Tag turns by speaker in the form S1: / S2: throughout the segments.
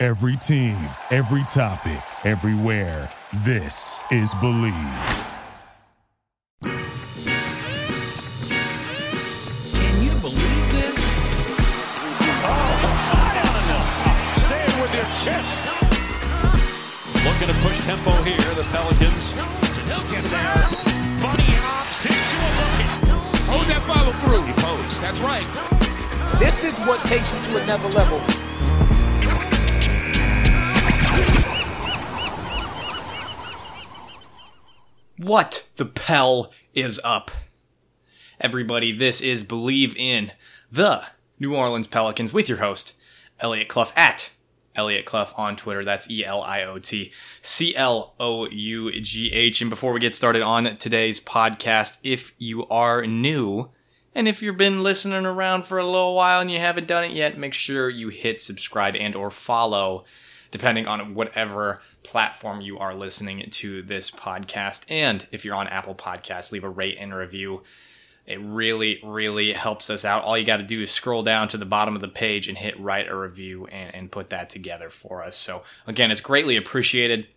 S1: Every team, every topic, everywhere. This is Bleav.
S2: Can you believe this?
S3: Say it with your chest. Looking to push tempo here, the Pelicans. He'll get there. Bunny hops into a bucket.
S4: Hold that follow through. He posed. That's right. This is what takes you to another level.
S5: What the Pell is up? Everybody, this is Bleav in the New Orleans Pelicans with your host, Elliot Clough at Elliot Clough on Twitter. That's E L I O T C L O U G H. And before we get started on today's podcast, if you are new, and if you've been listening around for a little while and you haven't done it yet, make sure you hit subscribe and or follow depending on whatever platform you are listening to this podcast. And if you're on Apple Podcasts, leave a rate and review. It really, really helps us out. All you got to do is scroll down to the bottom of the page and hit write a review and, and put that together for us. So, again, it's greatly appreciated.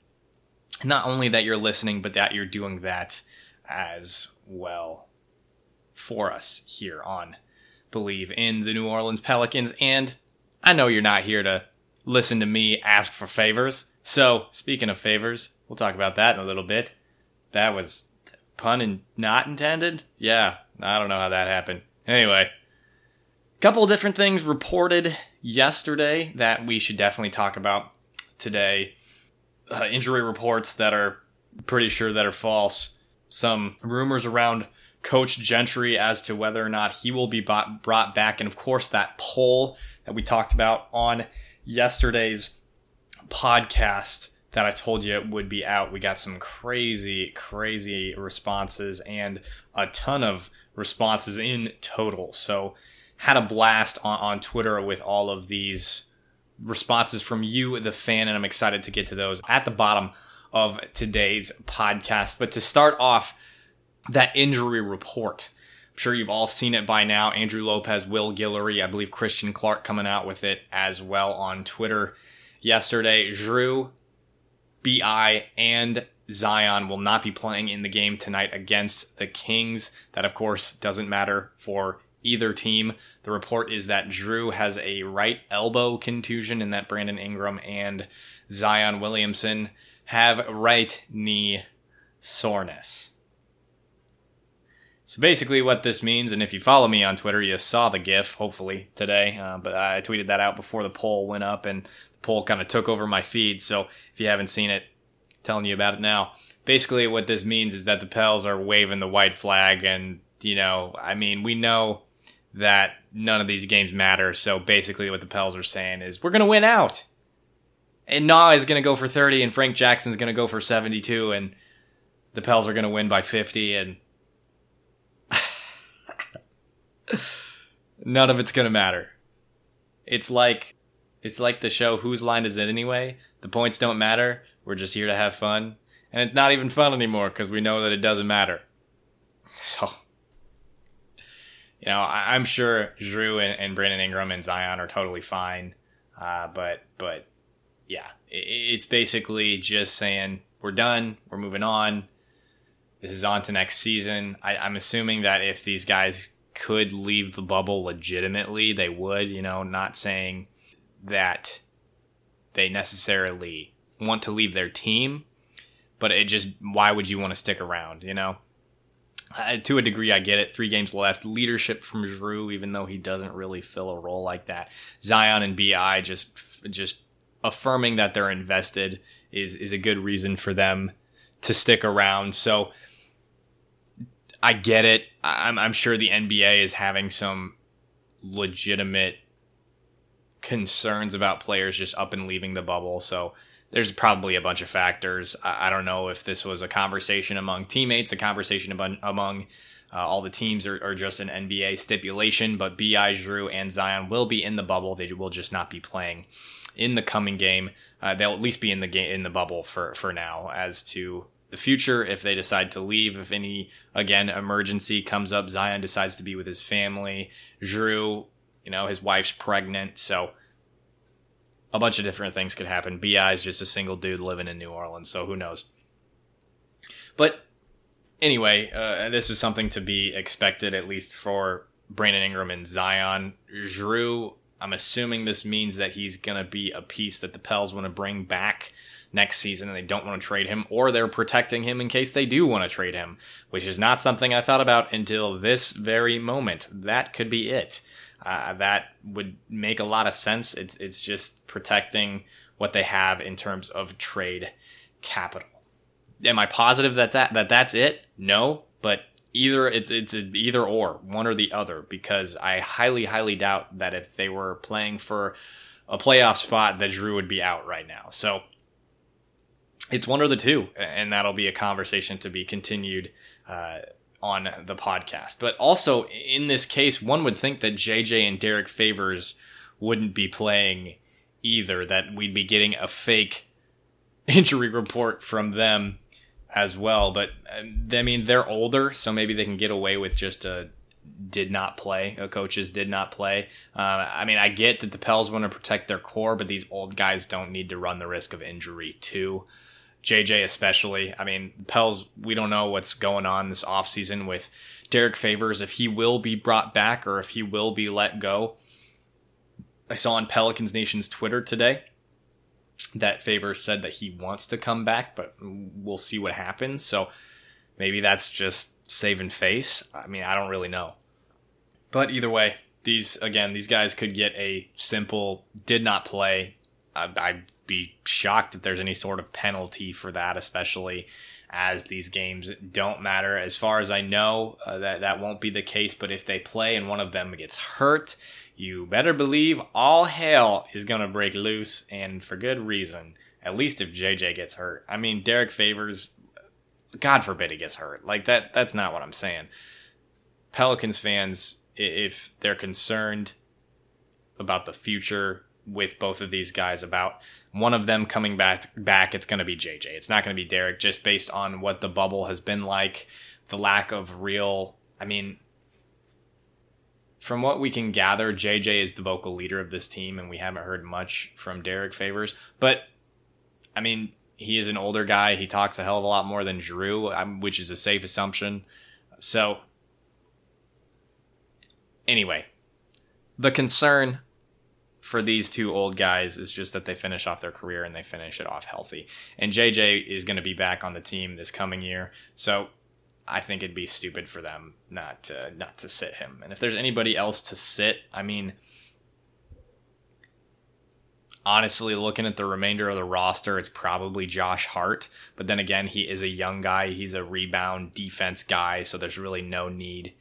S5: Not only that you're listening, but that you're doing that as well for us here on Bleav in the New Orleans Pelicans. And I know you're not here to listen to me ask for favors. So, speaking of favors, we'll talk about that in a little bit. That was pun and not intended? Yeah, I don't know how that happened. Anyway, a couple different things reported yesterday that we should definitely talk about today. Uh, injury reports that are pretty sure that are false. Some rumors around Coach Gentry as to whether or not he will be bought, brought back, and of course that poll that we talked about on yesterday's podcast that I told you would be out. We got some crazy, crazy responses and a ton of responses in total. So, had a blast on, on Twitter with all of these responses from you, the fan, and I'm excited to get to those at the bottom of today's podcast. But to start off, that injury report. Sure you've all seen it by now. Andrew Lopez, Will Guillory, I believe Christian Clark coming out with it as well on Twitter yesterday. Jrue, BI, and Zion will not be playing in the game tonight against the Kings. That, of course, doesn't matter for either team. The report is that Jrue has a right elbow contusion and that Brandon Ingram and Zion Williamson have right knee soreness. So basically, what this means, and if you follow me on Twitter, you saw the GIF, hopefully, today. Uh, but I tweeted that out before the poll went up, and the poll kind of took over my feed. So if you haven't seen it, telling you about it now. Basically, what this means is that the Pels are waving the white flag, and, you know, I mean, we know that none of these games matter. So basically, what the Pels are saying is, we're going to win out. And Na is going to go for 30, and Frank Jackson's going to go for 72, and the Pels are going to win by 50, and none of it's gonna matter. It's like it's like the show Whose Line Is It Anyway? The points don't matter. We're just here to have fun. And it's not even fun anymore because we know that it doesn't matter. So you know, I, am sure Jrue and, and, Brandon Ingram and Zion are totally fine. Uh, but but yeah, it, it's basically just saying we're done, we're moving on. This is on to next season. I, I'm assuming that if these guys could leave the bubble legitimately, they would. You know, not saying that they necessarily want to leave their team, but it just why would you want to stick around? You know, uh, to a degree, I get it. Three games left. Leadership from Jrue, even though he doesn't really fill a role like that. Zion and Bi just just affirming that they're invested is is a good reason for them to stick around. So I get it. I'm, I'm sure the NBA is having some legitimate concerns about players just up and leaving the bubble. So there's probably a bunch of factors. I, I don't know if this was a conversation among teammates, a conversation among, among uh, all the teams, or, or, just an NBA stipulation. But Bi, Jrue, and Zion will be in the bubble. They will just not be playing in the coming game. Uh, they'll at least be in the game in the bubble for for now. As to the future, if they decide to leave, if any again emergency comes up, Zion decides to be with his family. Jrue, you know, his wife's pregnant, so a bunch of different things could happen. Bi is just a single dude living in New Orleans, so who knows? But anyway, uh, this is something to be expected, at least for Brandon Ingram and Zion. Jrue, I'm assuming this means that he's going to be a piece that the Pels want to bring back next season and they don't want to trade him, or they're protecting him in case they do want to trade him, which is not something I thought about until this very moment. That could be it. Uh, that would make a lot of sense. It's, it's just protecting what they have in terms of trade capital. Am I positive that, that, that that's it? No, but either it's it's either or one or the other because I highly highly doubt that if they were playing for a playoff spot that Jrue would be out right now. So it's one or the two, and that'll be a conversation to be continued uh, on the podcast. But also in this case, one would think that JJ and Derek Favors wouldn't be playing either. That we'd be getting a fake injury report from them as well. But um, I mean, they're older, so maybe they can get away with just a did not play. A coaches did not play. Uh, I mean, I get that the Pels want to protect their core, but these old guys don't need to run the risk of injury too. JJ especially. I mean, Pels, we don't know what's going on this offseason with Derek Favors, if he will be brought back or if he will be let go. I saw on Pelicans Nation's Twitter today that Favor said that he wants to come back, but we'll see what happens. So maybe that's just saving face. I mean, I don't really know. But either way, these again, these guys could get a simple did not play. I'd be shocked if there's any sort of penalty for that, especially as these games don't matter. As far as I know, uh, that that won't be the case. But if they play and one of them gets hurt, you better believe all hell is going to break loose, and for good reason. At least if JJ gets hurt. I mean, Derek Favors, God forbid he gets hurt. Like that. That's not what I'm saying. Pelicans fans, if they're concerned about the future with both of these guys, about one of them coming back, back, it's going to be JJ. It's not going to be Derek just based on what the bubble has been like, the lack of real. I mean, from what we can gather, JJ is the vocal leader of this team, and we haven't heard much from Derek Favors. But I mean, he is an older guy. He talks a hell of a lot more than Jrue, um, which is a safe assumption. So, anyway, the concern for these two old guys is just that they finish off their career and they finish it off healthy. And JJ is going to be back on the team this coming year. So I think it'd be stupid for them not to not to sit him. And if there's anybody else to sit, I mean honestly looking at the remainder of the roster, it's probably Josh Hart, but then again, he is a young guy, he's a rebound defense guy, so there's really no need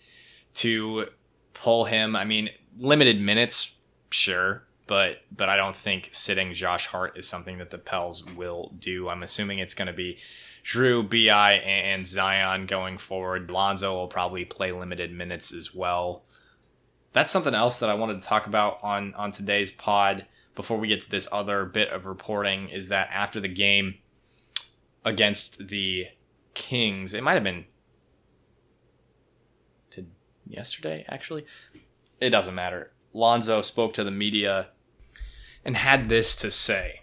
S5: to pull him. I mean, limited minutes, sure, but but I don't think sitting Josh Hart is something that the Pels will do. I'm assuming it's going to be Jrue, Bi, and Zion going forward. Lonzo will probably play limited minutes as well. That's something else that I wanted to talk about on on today's pod before we get to this other bit of reporting is that after the game against the Kings, it might have been to yesterday actually. It doesn't matter. Lonzo spoke to the media and had this to say.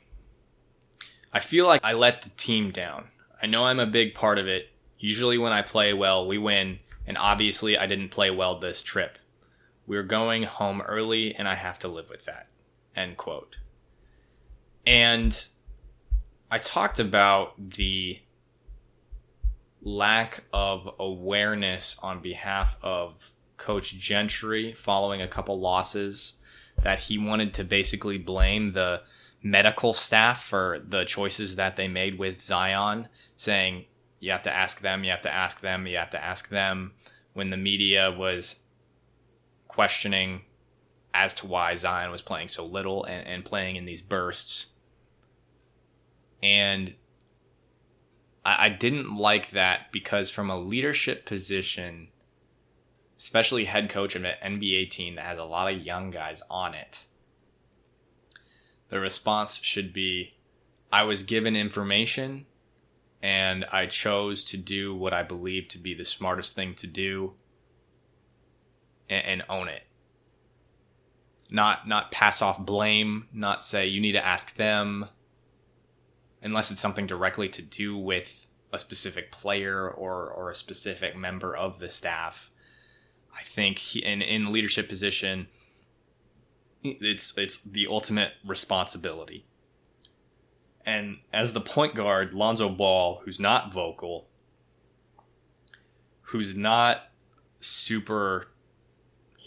S5: I feel like I let the team down. I know I'm a big part of it. Usually, when I play well, we win, and obviously, I didn't play well this trip. We're going home early, and I have to live with that. End quote. And I talked about the lack of awareness on behalf of Coach Gentry following a couple losses that he wanted to basically blame the medical staff for the choices that they made with Zion saying you have to ask them, you have to ask them, you have to ask them when the media was questioning as to why Zion was playing so little and, and playing in these bursts. And I, I didn't like that because from a leadership position, especially head coach of an NBA team that has a lot of young guys on it, the response should be I was given information and I chose to do what I believe to be the smartest thing to do and, and own it. Not not pass off blame, not say you need to ask them unless it's something directly to do with a specific player or or a specific member of the staff. I think he, in in leadership position it's it's the ultimate responsibility. And as the point guard, Lonzo Ball, who's not vocal, who's not super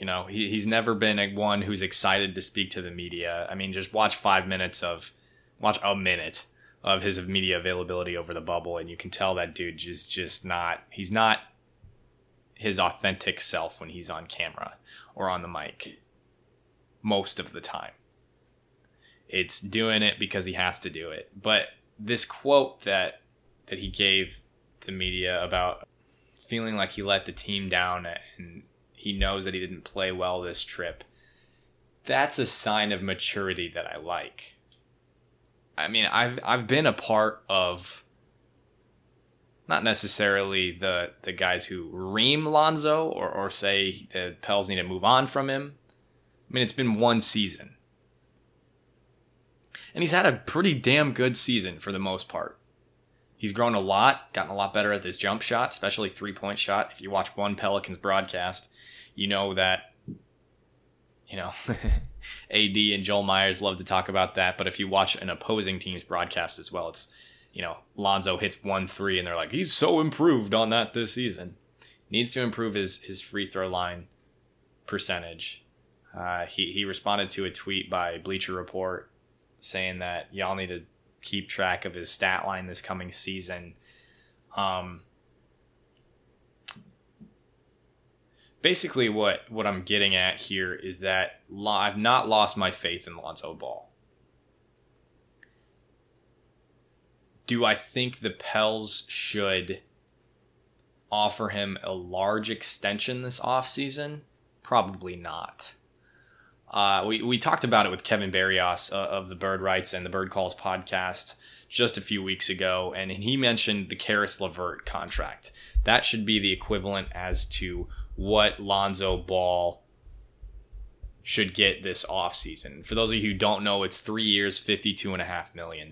S5: you know, he, he's never been a one who's excited to speak to the media. I mean, just watch five minutes of, watch a minute of his media availability over the bubble, and you can tell that dude is just not, he's not his authentic self when he's on camera or on the mic most of the time. It's doing it because he has to do it. But this quote that that he gave the media about feeling like he let the team down and he knows that he didn't play well this trip. That's a sign of maturity that I like. I mean, I've I've been a part of not necessarily the the guys who ream Lonzo or, or say the Pels need to move on from him. I mean, it's been one season. And he's had a pretty damn good season for the most part. He's grown a lot, gotten a lot better at this jump shot, especially three point shot. If you watch one Pelicans broadcast, you know that you know AD and Joel Meyers love to talk about that, but if you watch an opposing team's broadcast as well, it's you know Lonzo hits one three and they're like he's so improved on that this season. Needs to improve his his free throw line percentage. Uh, he he responded to a tweet by Bleacher Report saying that y'all need to keep track of his stat line this coming season. Um, basically what what I'm getting at here is that I've not lost my faith in Lonzo Ball. Do I think the Pels should offer him a large extension this offseason? Probably not. Uh, we, we talked about it with Kevin Barrios uh, of the Bird Writes and the Bird Calls podcast just a few weeks ago, and he mentioned the Caris LeVert contract. That should be the equivalent as to what Lonzo Ball should get this offseason. For those of you who don't know, it's three years, $52.5 million.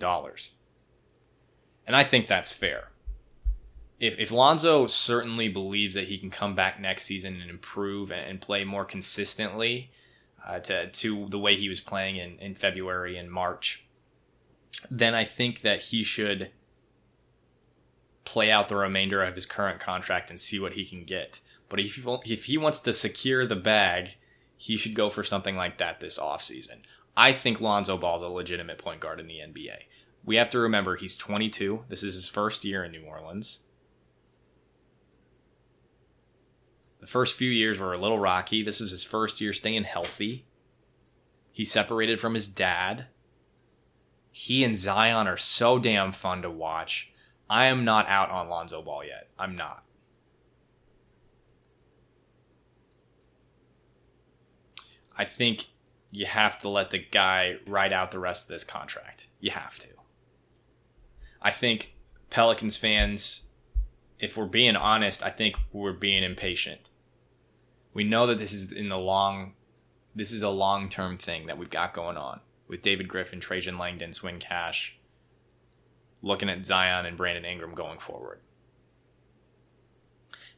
S5: And I think that's fair. If, if Lonzo certainly believes that he can come back next season and improve and, play more consistently uh, to, to the way he was playing in, in February and March, then I think that he should play out the remainder of his current contract and see what he can get. But if he, if he wants to secure the bag, he should go for something like that this offseason. I think Lonzo Ball's a legitimate point guard in the NBA. We have to remember he's 22. This is his first year in New Orleans. The first few years were a little rocky. This is his first year staying healthy. He separated from his dad. He and Zion are so damn fun to watch. I am not out on Lonzo Ball yet. I'm not. I think you have to let the guy ride out the rest of this contract. You have to. I think Pelicans fans, if we're being honest, I think we're being impatient. We know that this is in the long, this is a long term thing that we've got going on with David Griffin, Trajan Langdon, Swin Cash, looking at Zion and Brandon Ingram going forward.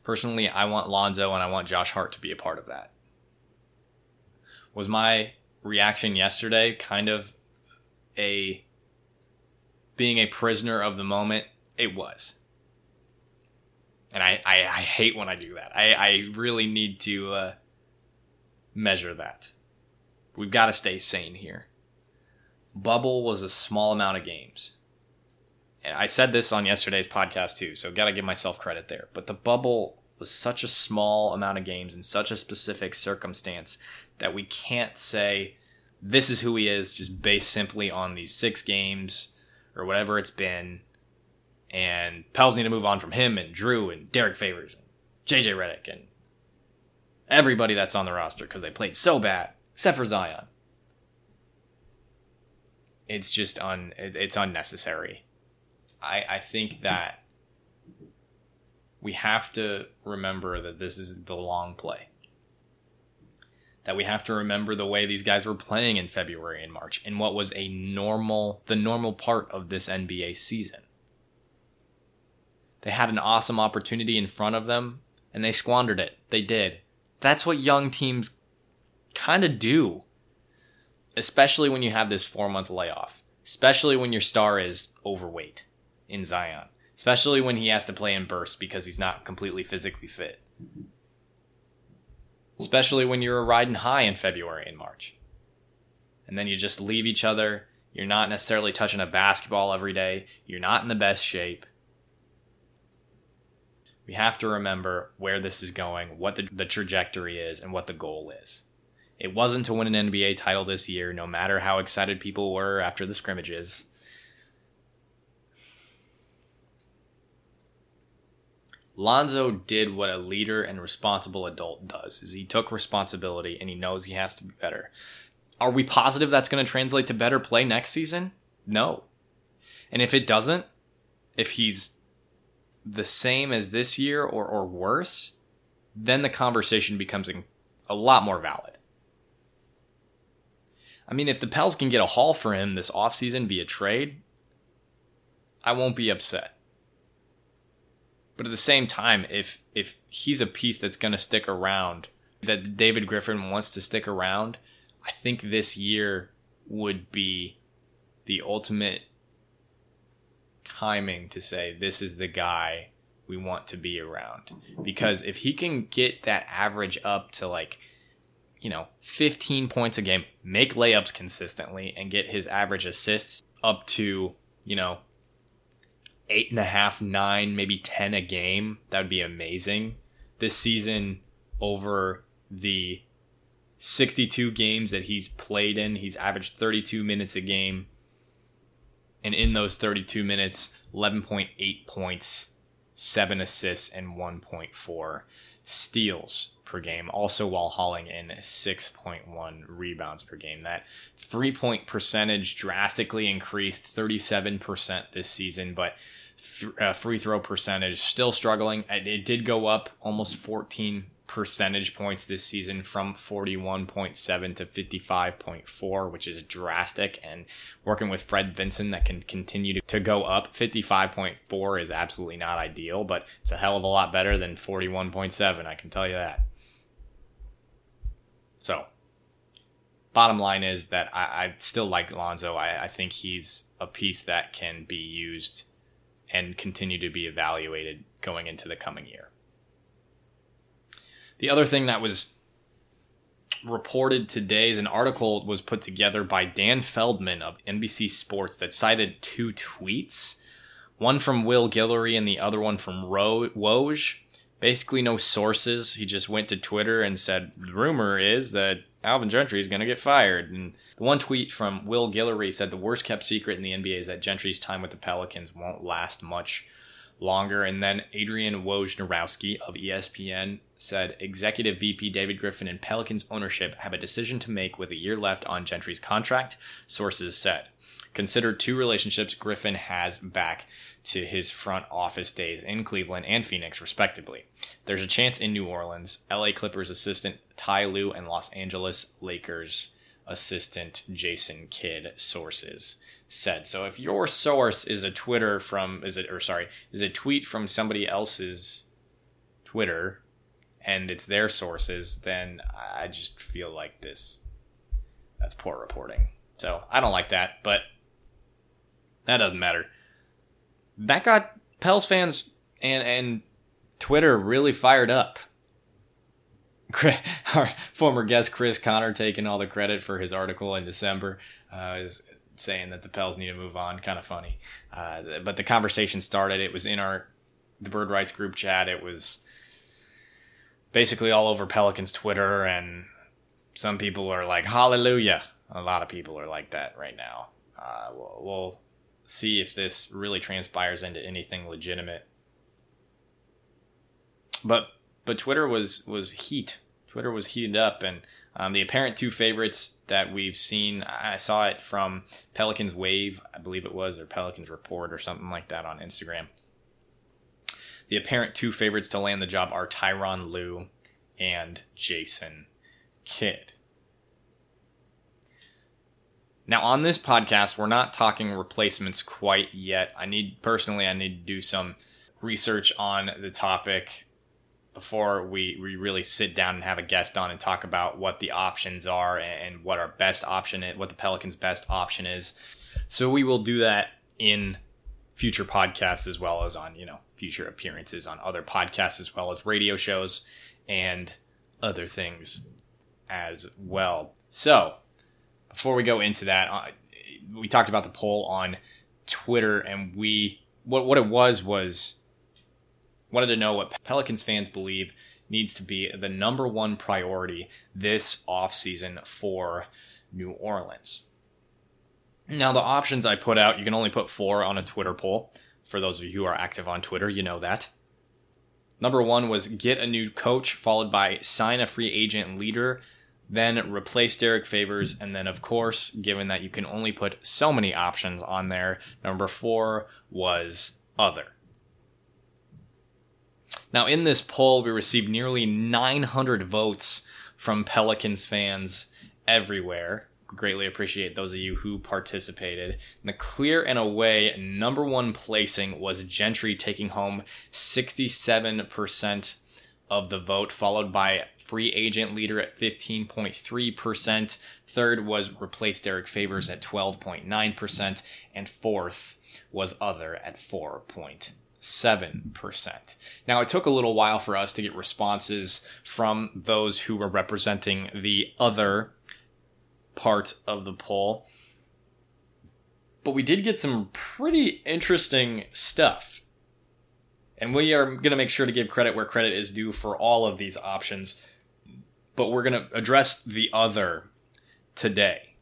S5: Personally, I want Lonzo and I want Josh Hart to be a part of that was my reaction yesterday kind of a being a prisoner of the moment? It was. And I, I, I hate when I do that. I, I really need to uh, measure that. We've got to stay sane here. Bubble was a small amount of games. And I said this on yesterday's podcast too, so got to give myself credit there. But the bubble was such a small amount of games in such a specific circumstance that we can't say this is who he is just based simply on these six games or whatever it's been. And Pels need to move on from him and Jrue and Derek Favors and JJ Redick and everybody that's on the roster because they played so bad, except for Zion. It's just un it's unnecessary. I I think that we have to remember that this is the long play. That we have to remember the way these guys were playing in February and March in what was a normal, the normal part of this NBA season. They had an awesome opportunity in front of them and they squandered it. They did. That's what young teams kind of do, especially when you have this four month layoff, especially when your star is overweight in Zion especially when he has to play in bursts because he's not completely physically fit. Especially when you're riding high in February and March. And then you just leave each other. You're not necessarily touching a basketball every day. You're not in the best shape. We have to remember where this is going, what the, the trajectory is, and what the goal is. It wasn't to win an NBA title this year, no matter how excited people were after the scrimmages. Lonzo did what a leader and responsible adult does is he took responsibility and he knows he has to be better. Are we positive that's going to translate to better play next season? No. And if it doesn't, if he's the same as this year or, or worse, then the conversation becomes a lot more valid. I mean, if the Pels can get a haul for him this offseason via trade, I won't be upset. But at the same time, if if he's a piece that's going to stick around, that David Griffin wants to stick around, I think this year would be the ultimate timing to say this is the guy we want to be around. Because if he can get that average up to like, you know, 15 points a game, make layups consistently, and get his average assists up to, you know, eight and a half, nine, maybe 10 a game, that would be amazing. This season, over the 62 games that he's played in, he's averaged 32 minutes a game. And in those 32 minutes, 11.8 points, 7 assists, and 1.4 steals per game, also while hauling in 6.1 rebounds per game. That three point percentage drastically increased 37% this season, but uh, free throw percentage still struggling. It did go up almost 14 percentage points this season from 41.7 to 55.4, which is drastic. And working with Fred Vinson, that can continue to, to go up. 55.4 is absolutely not ideal, but it's a hell of a lot better than 41.7, I can tell you that. So, bottom line is that I, I still like Lonzo. I, I think he's a piece that can be used and continue to be evaluated going into the coming year. The other thing that was reported today is an article was put together by Dan Feldman of NBC Sports that cited two tweets, one from Will Guillory and the other one from Ro- Woj. Basically, no sources. He just went to Twitter and said, "Rumor is that Alvin Gentry is going to get fired." And the one tweet from Will Guillory said the worst kept secret in the NBA is that Gentry's time with the Pelicans won't last much longer. And then Adrian Wojnarowski of ESPN said Executive VP David Griffin and Pelicans ownership have a decision to make with a year left on Gentry's contract, sources said. Consider two relationships Griffin has back to his front office days in Cleveland and Phoenix, respectively. There's a chance in New Orleans, LA Clippers assistant Ty Lue, and Los Angeles Lakers assistant Jason Kidd sources said. So if your source is a Twitter from is it or sorry, is a tweet from somebody else's Twitter and it's their sources, then I just feel like this that's poor reporting. So I don't like that, but that doesn't matter. That got Pels fans and and Twitter really fired up. our former guest Chris Connor taking all the credit for his article in December uh, is saying that the Pels need to move on. Kind of funny, uh, but the conversation started. It was in our the Bird Writes group chat. It was basically all over Pelicans Twitter, and some people are like, hallelujah. A lot of people are like that right now. Uh, we'll, we'll see if this really transpires into anything legitimate. But but Twitter was was heat. Twitter was heated up, and um, the apparent two favorites that we've seen, I saw it from Pelicans Wave, I believe it was, or Pelicans Report, or something like that on Instagram. The apparent two favorites to land the job are Tyronn Lue and Jason Kidd. Now, on this podcast, we're not talking replacements quite yet. I need, personally, I need to do some research on the topic before we, we really sit down and have a guest on and talk about what the options are and what our best option is, what the Pelicans' best option is. So we will do that in future podcasts as well as on, you know, future appearances on other podcasts as well as radio shows and other things as well. So, before we go into that, uh, we talked about the poll on Twitter, and we what what it was was wanted to know what Pelicans fans believe needs to be the number one priority this offseason for New Orleans. Now, the options I put out, you can only put four on a Twitter poll. For those of you who are active on Twitter, you know that. Number one was get a new coach, followed by sign a free agent leader, then replace Derek Favors, and then, of course, given that you can only put so many options on there, number four was other. Now, in this poll, we received nearly 900 votes from Pelicans fans everywhere greatly appreciate those of you who participated. The clear and away number one placing was Gentry taking home 67% of the vote, followed by free agent leader at 15.3%. Third was replace Derek Favors at 12.9%. And fourth was other at 4.7%. Now, it took a little while for us to get responses from those who were representing the other part of the poll. But we did get some pretty interesting stuff. And we are going to make sure to give credit where credit is due for all of these options. But we're going to address the other today.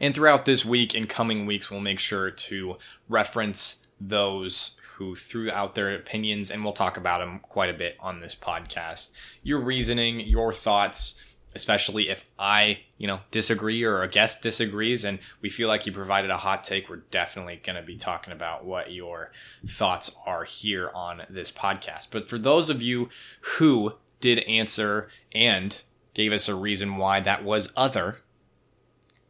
S5: And throughout this week and coming weeks, we'll make sure to reference those who threw out their opinions, and we'll talk about them quite a bit on this podcast. Your reasoning, your thoughts, especially if I, you know, disagree or a guest disagrees and we feel like you provided a hot take, we're definitely going to be talking about what your thoughts are here on this podcast. But for those of you who did answer and gave us a reason why that was other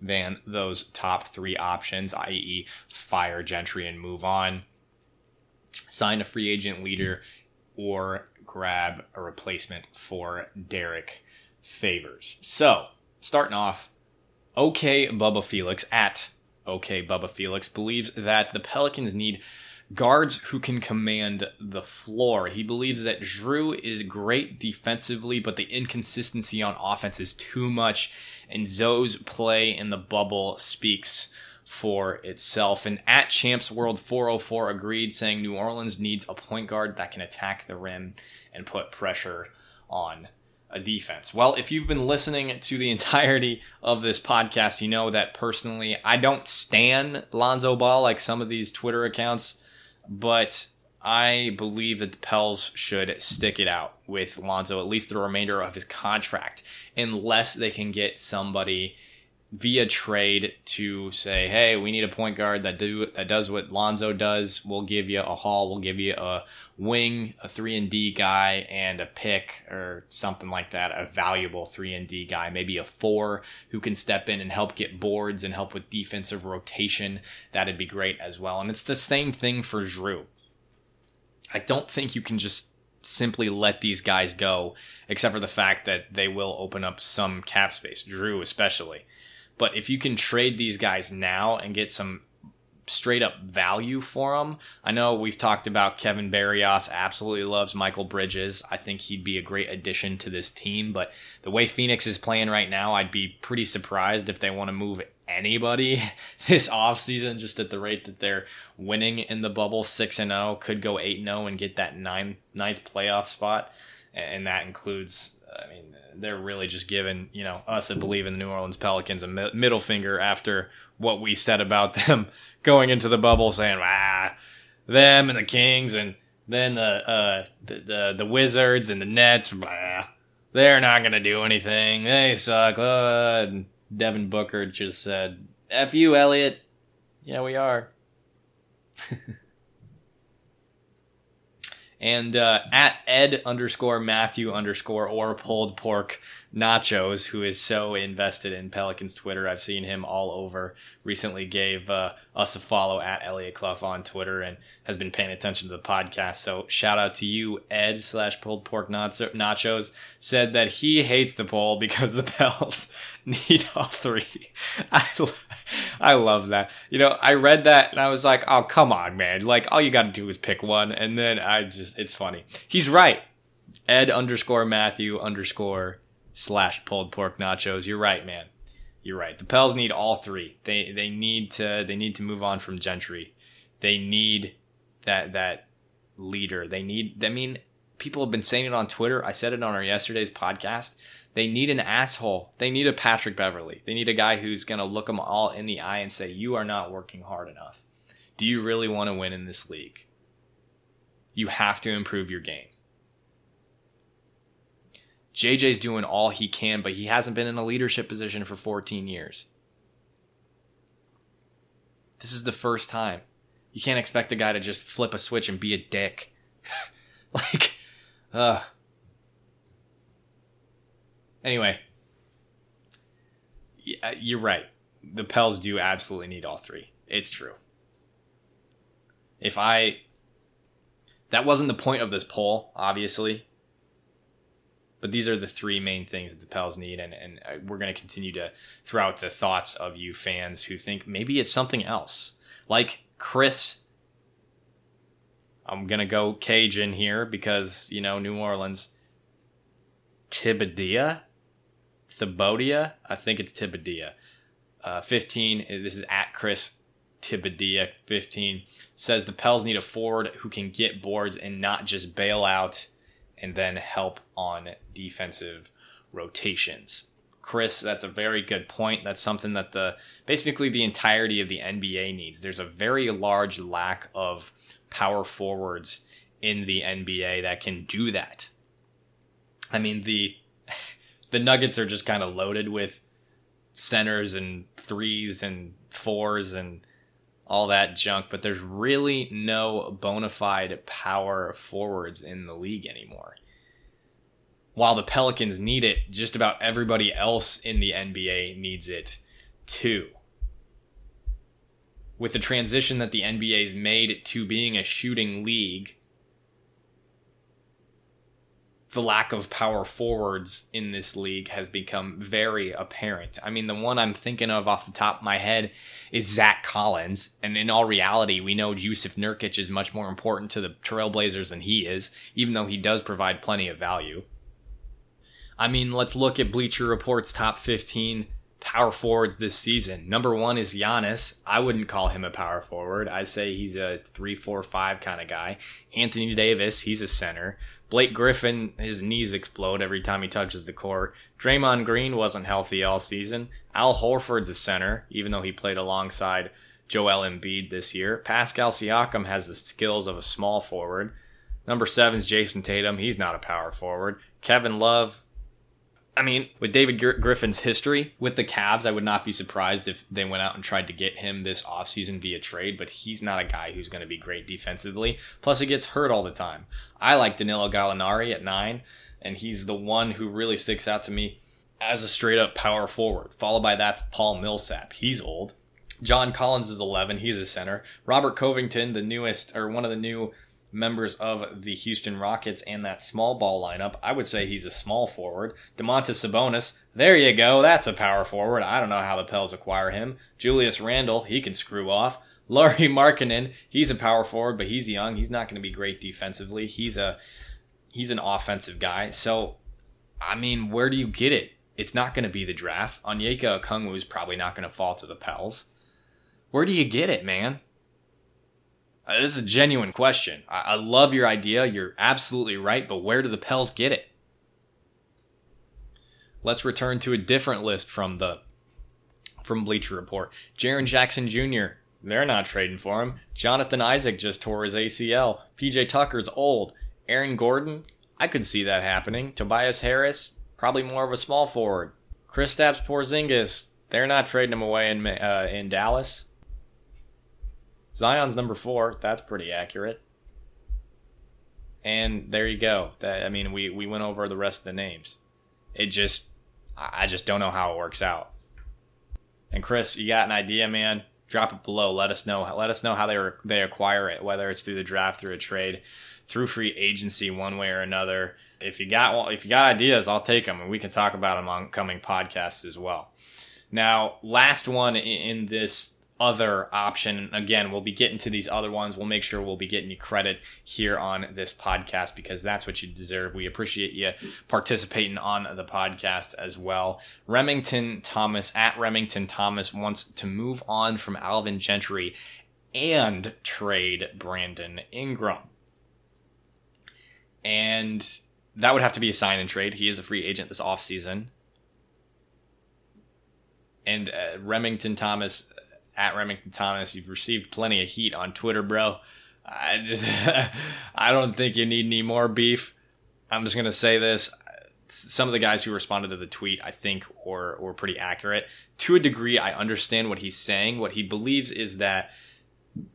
S5: than those top three options, i.e., fire Gentry and move on, sign a free agent leader, or grab a replacement for Derek favors. So, starting off, OK Bubba Felix at OK Bubba Felix believes that the Pelicans need guards who can command the floor. He believes that Jrue is great defensively, but the inconsistency on offense is too much, and Zo's play in the bubble speaks for itself. And at Champs World 404 agreed, saying New Orleans needs a point guard that can attack the rim and put pressure on a defense? Well, if you've been listening to the entirety of this podcast, you know that personally I don't stand Lonzo Ball like some of these Twitter accounts, but I believe that the Pels should stick it out with Lonzo at least the remainder of his contract, unless they can get somebody via trade to say, hey, we need a point guard that do that does what Lonzo does. We'll give you a haul. We'll give you a wing, a three and D guy, and a pick or something like that. A valuable three and D guy, maybe a four who can step in and help get boards and help with defensive rotation. That'd be great as well. And it's the same thing for Jrue. I don't think you can just simply let these guys go, except for the fact that they will open up some cap space, Jrue especially. But if you can trade these guys now and get some straight up value for them, I know we've talked about Kevin Barrios absolutely loves Mikal Bridges. I think he'd be a great addition to this team, but the way Phoenix is playing right now, I'd be pretty surprised if they want to move anybody this offseason just at the rate that they're winning in the bubble 6 and 0 could go 8 and 0 and get that nine, ninth playoff spot and that includes. I mean, they're really just giving you know us that Bleav in the New Orleans Pelicans a mi- middle finger after what we said about them going into the bubble, saying ah, them and the Kings, and then the uh, the, the the Wizards and the Nets, blah, they're not gonna do anything. They suck. Uh, Devin Booker just said, "F you, Elliot." Yeah, we are. and uh, at ed underscore matthew underscore or pulled pork nachos who is so invested in pelicans twitter. I've seen him all over. Recently gave uh, us a follow at elliot clough on twitter and has been paying attention to the podcast. So shout out to you ed slash pulled pork nachos. Said that he hates the poll because the pels need all three. I, I love that. You know i read that and i was like oh come on man. Like all you gotta do is pick one. And then i just it's funny. He's right. Ed underscore matthew underscore slash pulled pork nachos. You're right, man. You're right. The Pels need all three. They they need to they need to move on from Gentry. They need that that leader. They need. I mean, people have been saying it on Twitter. I said it on our yesterday's podcast. They need an asshole. They need a Patrick Beverley. They need a guy who's going to look them all in the eye and say, "You are not working hard enough. Do you really want to win in this league? You have to improve your game." JJ's doing all he can, but he hasn't been in a leadership position for 14 years. This is the first time. You can't expect a guy to just flip a switch and be a dick. like, uh. Anyway, yeah, you're right. The Pels do absolutely need all three. It's true. If I. That wasn't the point of this poll, obviously. But these are the three main things that the Pels need, and, and uh, we're going to continue to throw out the thoughts of you fans who think maybe it's something else. Like Chris, I'm going to go Cajun here because, you know, New Orleans. Thibodeau? Thibodeau? I think it's Thibodeau. Uh, 15, this is at Chris Thibodeau, 15, says the Pels need a forward who can get boards and not just bail out and then help on defensive rotations. Chris, that's a very good point. That's something that the basically the entirety of the NBA needs. There's a very large lack of power forwards in the NBA that can do that. I mean the the Nuggets are just kind of loaded with centers and threes and fours and all that junk, but there's really no bona fide power forwards in the league anymore. While the Pelicans need it, just about everybody else in the NBA needs it too. With the transition that the NBA's made to being a shooting league, the lack of power forwards in this league has become very apparent. I mean, the one I'm thinking of off the top of my head is Zach Collins. And in all reality, we know Jusuf Nurkic is much more important to the Trailblazers than he is, even though he does provide plenty of value. I mean, let's look at Bleacher Report's top 15 power forwards this season. Number one is Giannis. I wouldn't call him a power forward. I'd say he's a three, four, five kind of guy. Anthony Davis, he's a center. Blake Griffin, his knees explode every time he touches the court. Draymond Green wasn't healthy all season. Al Horford's a center, even though he played alongside Joel Embiid this year. Pascal Siakam has the skills of a small forward. Number seven is Jayson Tatum. He's not a power forward. Kevin Love, I mean, with David Griffin's history with the Cavs, I would not be surprised if they went out and tried to get him this offseason via trade, but he's not a guy who's going to be great defensively. Plus, he gets hurt all the time. I like Danilo Gallinari at nine, and he's the one who really sticks out to me as a straight up power forward. Followed by that's Paul Millsap. He's old. John Collins is 11. He's a center. Robert Covington, the newest, or one of the new members of the Houston Rockets and that small ball lineup. I would say he's a small forward. Domantas Sabonis, there you go. That's a power forward. I don't know how the Pels acquire him. Julius Randle, he can screw off. Larry Markkanen, he's a power forward, but he's young. He's not going to be great defensively. He's a he's an offensive guy. So, I mean, where do you get it? It's not going to be the draft. Onyeka Okongwu is probably not going to fall to the Pels. Where do you get it, man? Uh, this is a genuine question. I, I love your idea. You're absolutely right, but where do the Pels get it? Let's return to a different list from the from Bleacher Report. Jaren Jackson Jr. They're not trading for him. Jonathan Isaac just tore his ACL. PJ Tucker's old. Aaron Gordon, I could see that happening. Tobias Harris, probably more of a small forward. Kristaps Porzingis, they're not trading him away in uh, in Dallas. Zion's number four. That's pretty accurate. And there you go. That I mean, we we went over the rest of the names. It just, I just don't know how it works out. And Chris, you got an idea, man? Drop it below. Let us know. Let us know how they they acquire it, whether it's through the draft, through a trade, through free agency, one way or another. If you got if you got ideas, I'll take them, and we can talk about them on coming podcasts as well. Now, last one in this other option. Again, we'll be getting to these other ones. We'll make sure we'll be getting you credit here on this podcast because that's what you deserve. We appreciate you participating on the podcast as well. Remington Thomas at Remington Thomas wants to move on from Alvin Gentry and trade Brandon Ingram. And that would have to be a sign and trade. He is a free agent this offseason. And uh, Remington Thomas at Remington Thomas. You've received plenty of heat on Twitter, bro. I, just, I don't think you need any more beef. I'm just gonna say this. Some of the guys who responded to the tweet, I think, were were pretty accurate. To a degree, I understand what he's saying. What he believes is that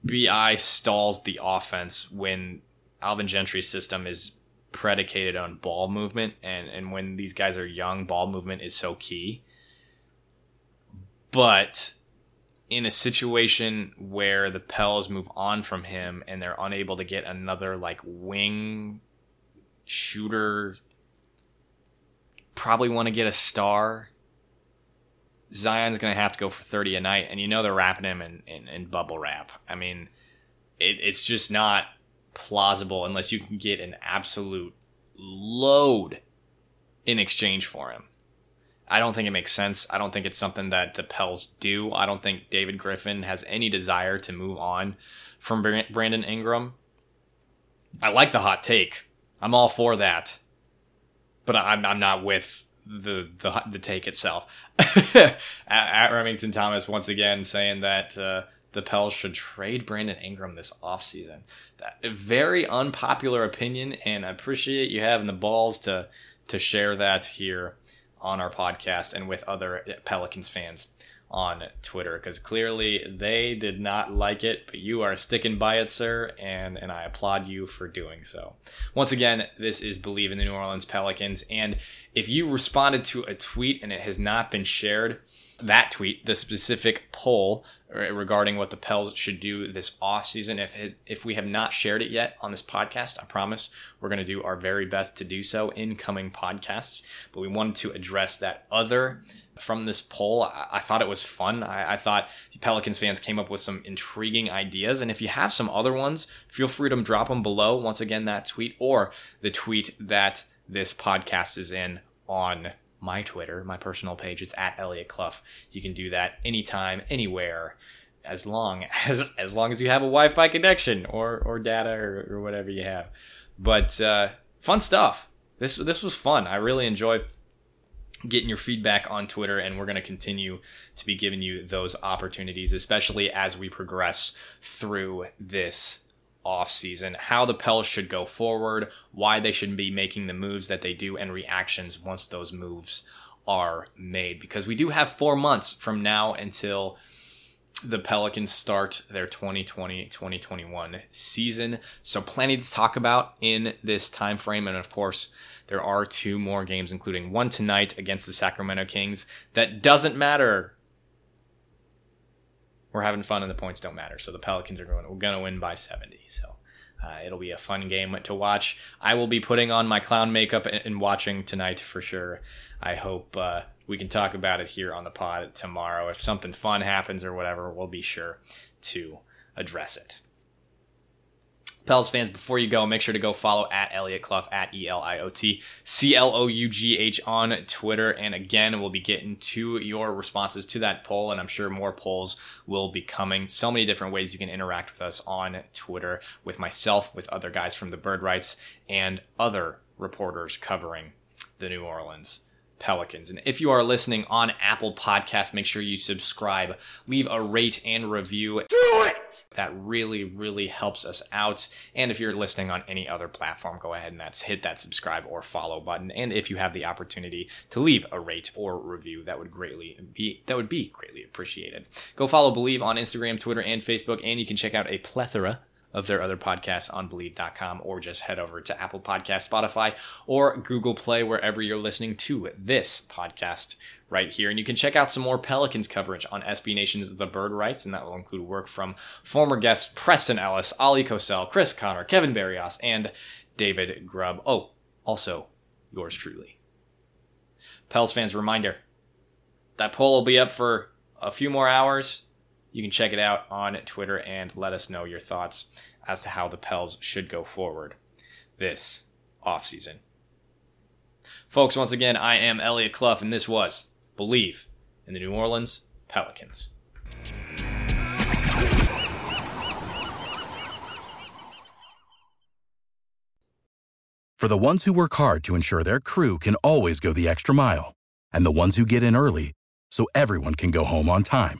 S5: BI stalls the offense when Alvin Gentry's system is predicated on ball movement, and and when these guys are young, ball movement is so key. But in a situation where the Pels move on from him and they're unable to get another like wing shooter, probably want to get a star. Zion's going to have to go for 30 a night, and you know they're wrapping him in, in, in bubble wrap. I mean, it, it's just not plausible unless you can get an absolute load in exchange for him. I don't think it makes sense. I don't think it's something that the Pels do. I don't think David Griffin has any desire to move on from Brandon Ingram. I like the hot take. I'm all for that. But I'm, I'm not with the, the the take itself. at, at, Remington Thomas once again saying that uh, the Pels should trade Brandon Ingram this offseason. That very unpopular opinion, and I appreciate you having the balls to to share that here on our podcast and with other Pelicans fans on Twitter because clearly they did not like it, but you are sticking by it, sir, and and I applaud you for doing so. Once again, this is Bleav in the New Orleans Pelicans, and if you responded to a tweet and it has not been shared, that tweet, the specific poll regarding what the Pels should do this off season. If it, if we have not shared it yet on this podcast, I promise we're going to do our very best to do so in coming podcasts. But we wanted to address that other from this poll. I, I thought it was fun. I, I thought Pelicans fans came up with some intriguing ideas. And if you have some other ones, feel free to drop them below. Once again, that tweet or the tweet that this podcast is in on my Twitter, my personal page. It's at Elliot Clough. You can do that anytime, anywhere, as long as as long as you have a Wi-Fi connection or or data or, or whatever you have. But uh, fun stuff. This this was fun. I really enjoyed getting your feedback on Twitter, and we're going to continue to be giving you those opportunities, especially as we progress through this offseason, how the Pels should go forward, why they shouldn't be making the moves that they do, and reactions once those moves are made. Because we do have four months from now until the Pelicans start their 2020 2021 season. So, plenty to talk about in this time frame. And of course, there are two more games, including one tonight against the Sacramento Kings. That doesn't matter we're having fun and the points don't matter. So the Pelicans are going, we're going to win by 70. So uh, it'll be a fun game to watch. I will be putting on my clown makeup and, watching tonight for sure. I hope uh, we can talk about it here on the pod tomorrow. If something fun happens or whatever, we'll be sure to address it. Pels fans, before you go, make sure to go follow at Elliot Clough at E L I O T C L O U G H on Twitter. And again, we'll be getting to your responses to that poll, and I'm sure more polls will be coming. So many different ways you can interact with us on Twitter, with myself, with other guys from the Bird Writes, and other reporters covering the New Orleans Pelicans. And if you are listening on Apple Podcasts, make sure you subscribe, leave a rate and review. Do it! That really, really helps us out. And if you're listening on any other platform, go ahead and that's hit that subscribe or follow button. And if you have the opportunity to leave a rate or review, that would greatly be that would be greatly appreciated. Go follow Bleav on Instagram, Twitter, and Facebook, and you can check out a plethora of their other podcasts on Bleav.com or just head over to Apple Podcast, Spotify, or Google Play, wherever you're listening to this podcast right here. And you can check out some more Pelicans coverage on SB Nation's The Bird Writes, and that will include work from former guests Preston Ellis, Oleh Kosel, Chris Connor, Kevin Barrios, and David Grubb. Oh, also yours truly. Pels fans, reminder that poll will be up for a few more hours you can check it out on Twitter and let us know your thoughts as to how the Pels should go forward this offseason. Folks, once again, I am Elliot Clough, and this was Bleav in the New Orleans Pelicans.
S6: For the ones who work hard to ensure their crew can always go the extra mile, and the ones who get in early so everyone can go home on time,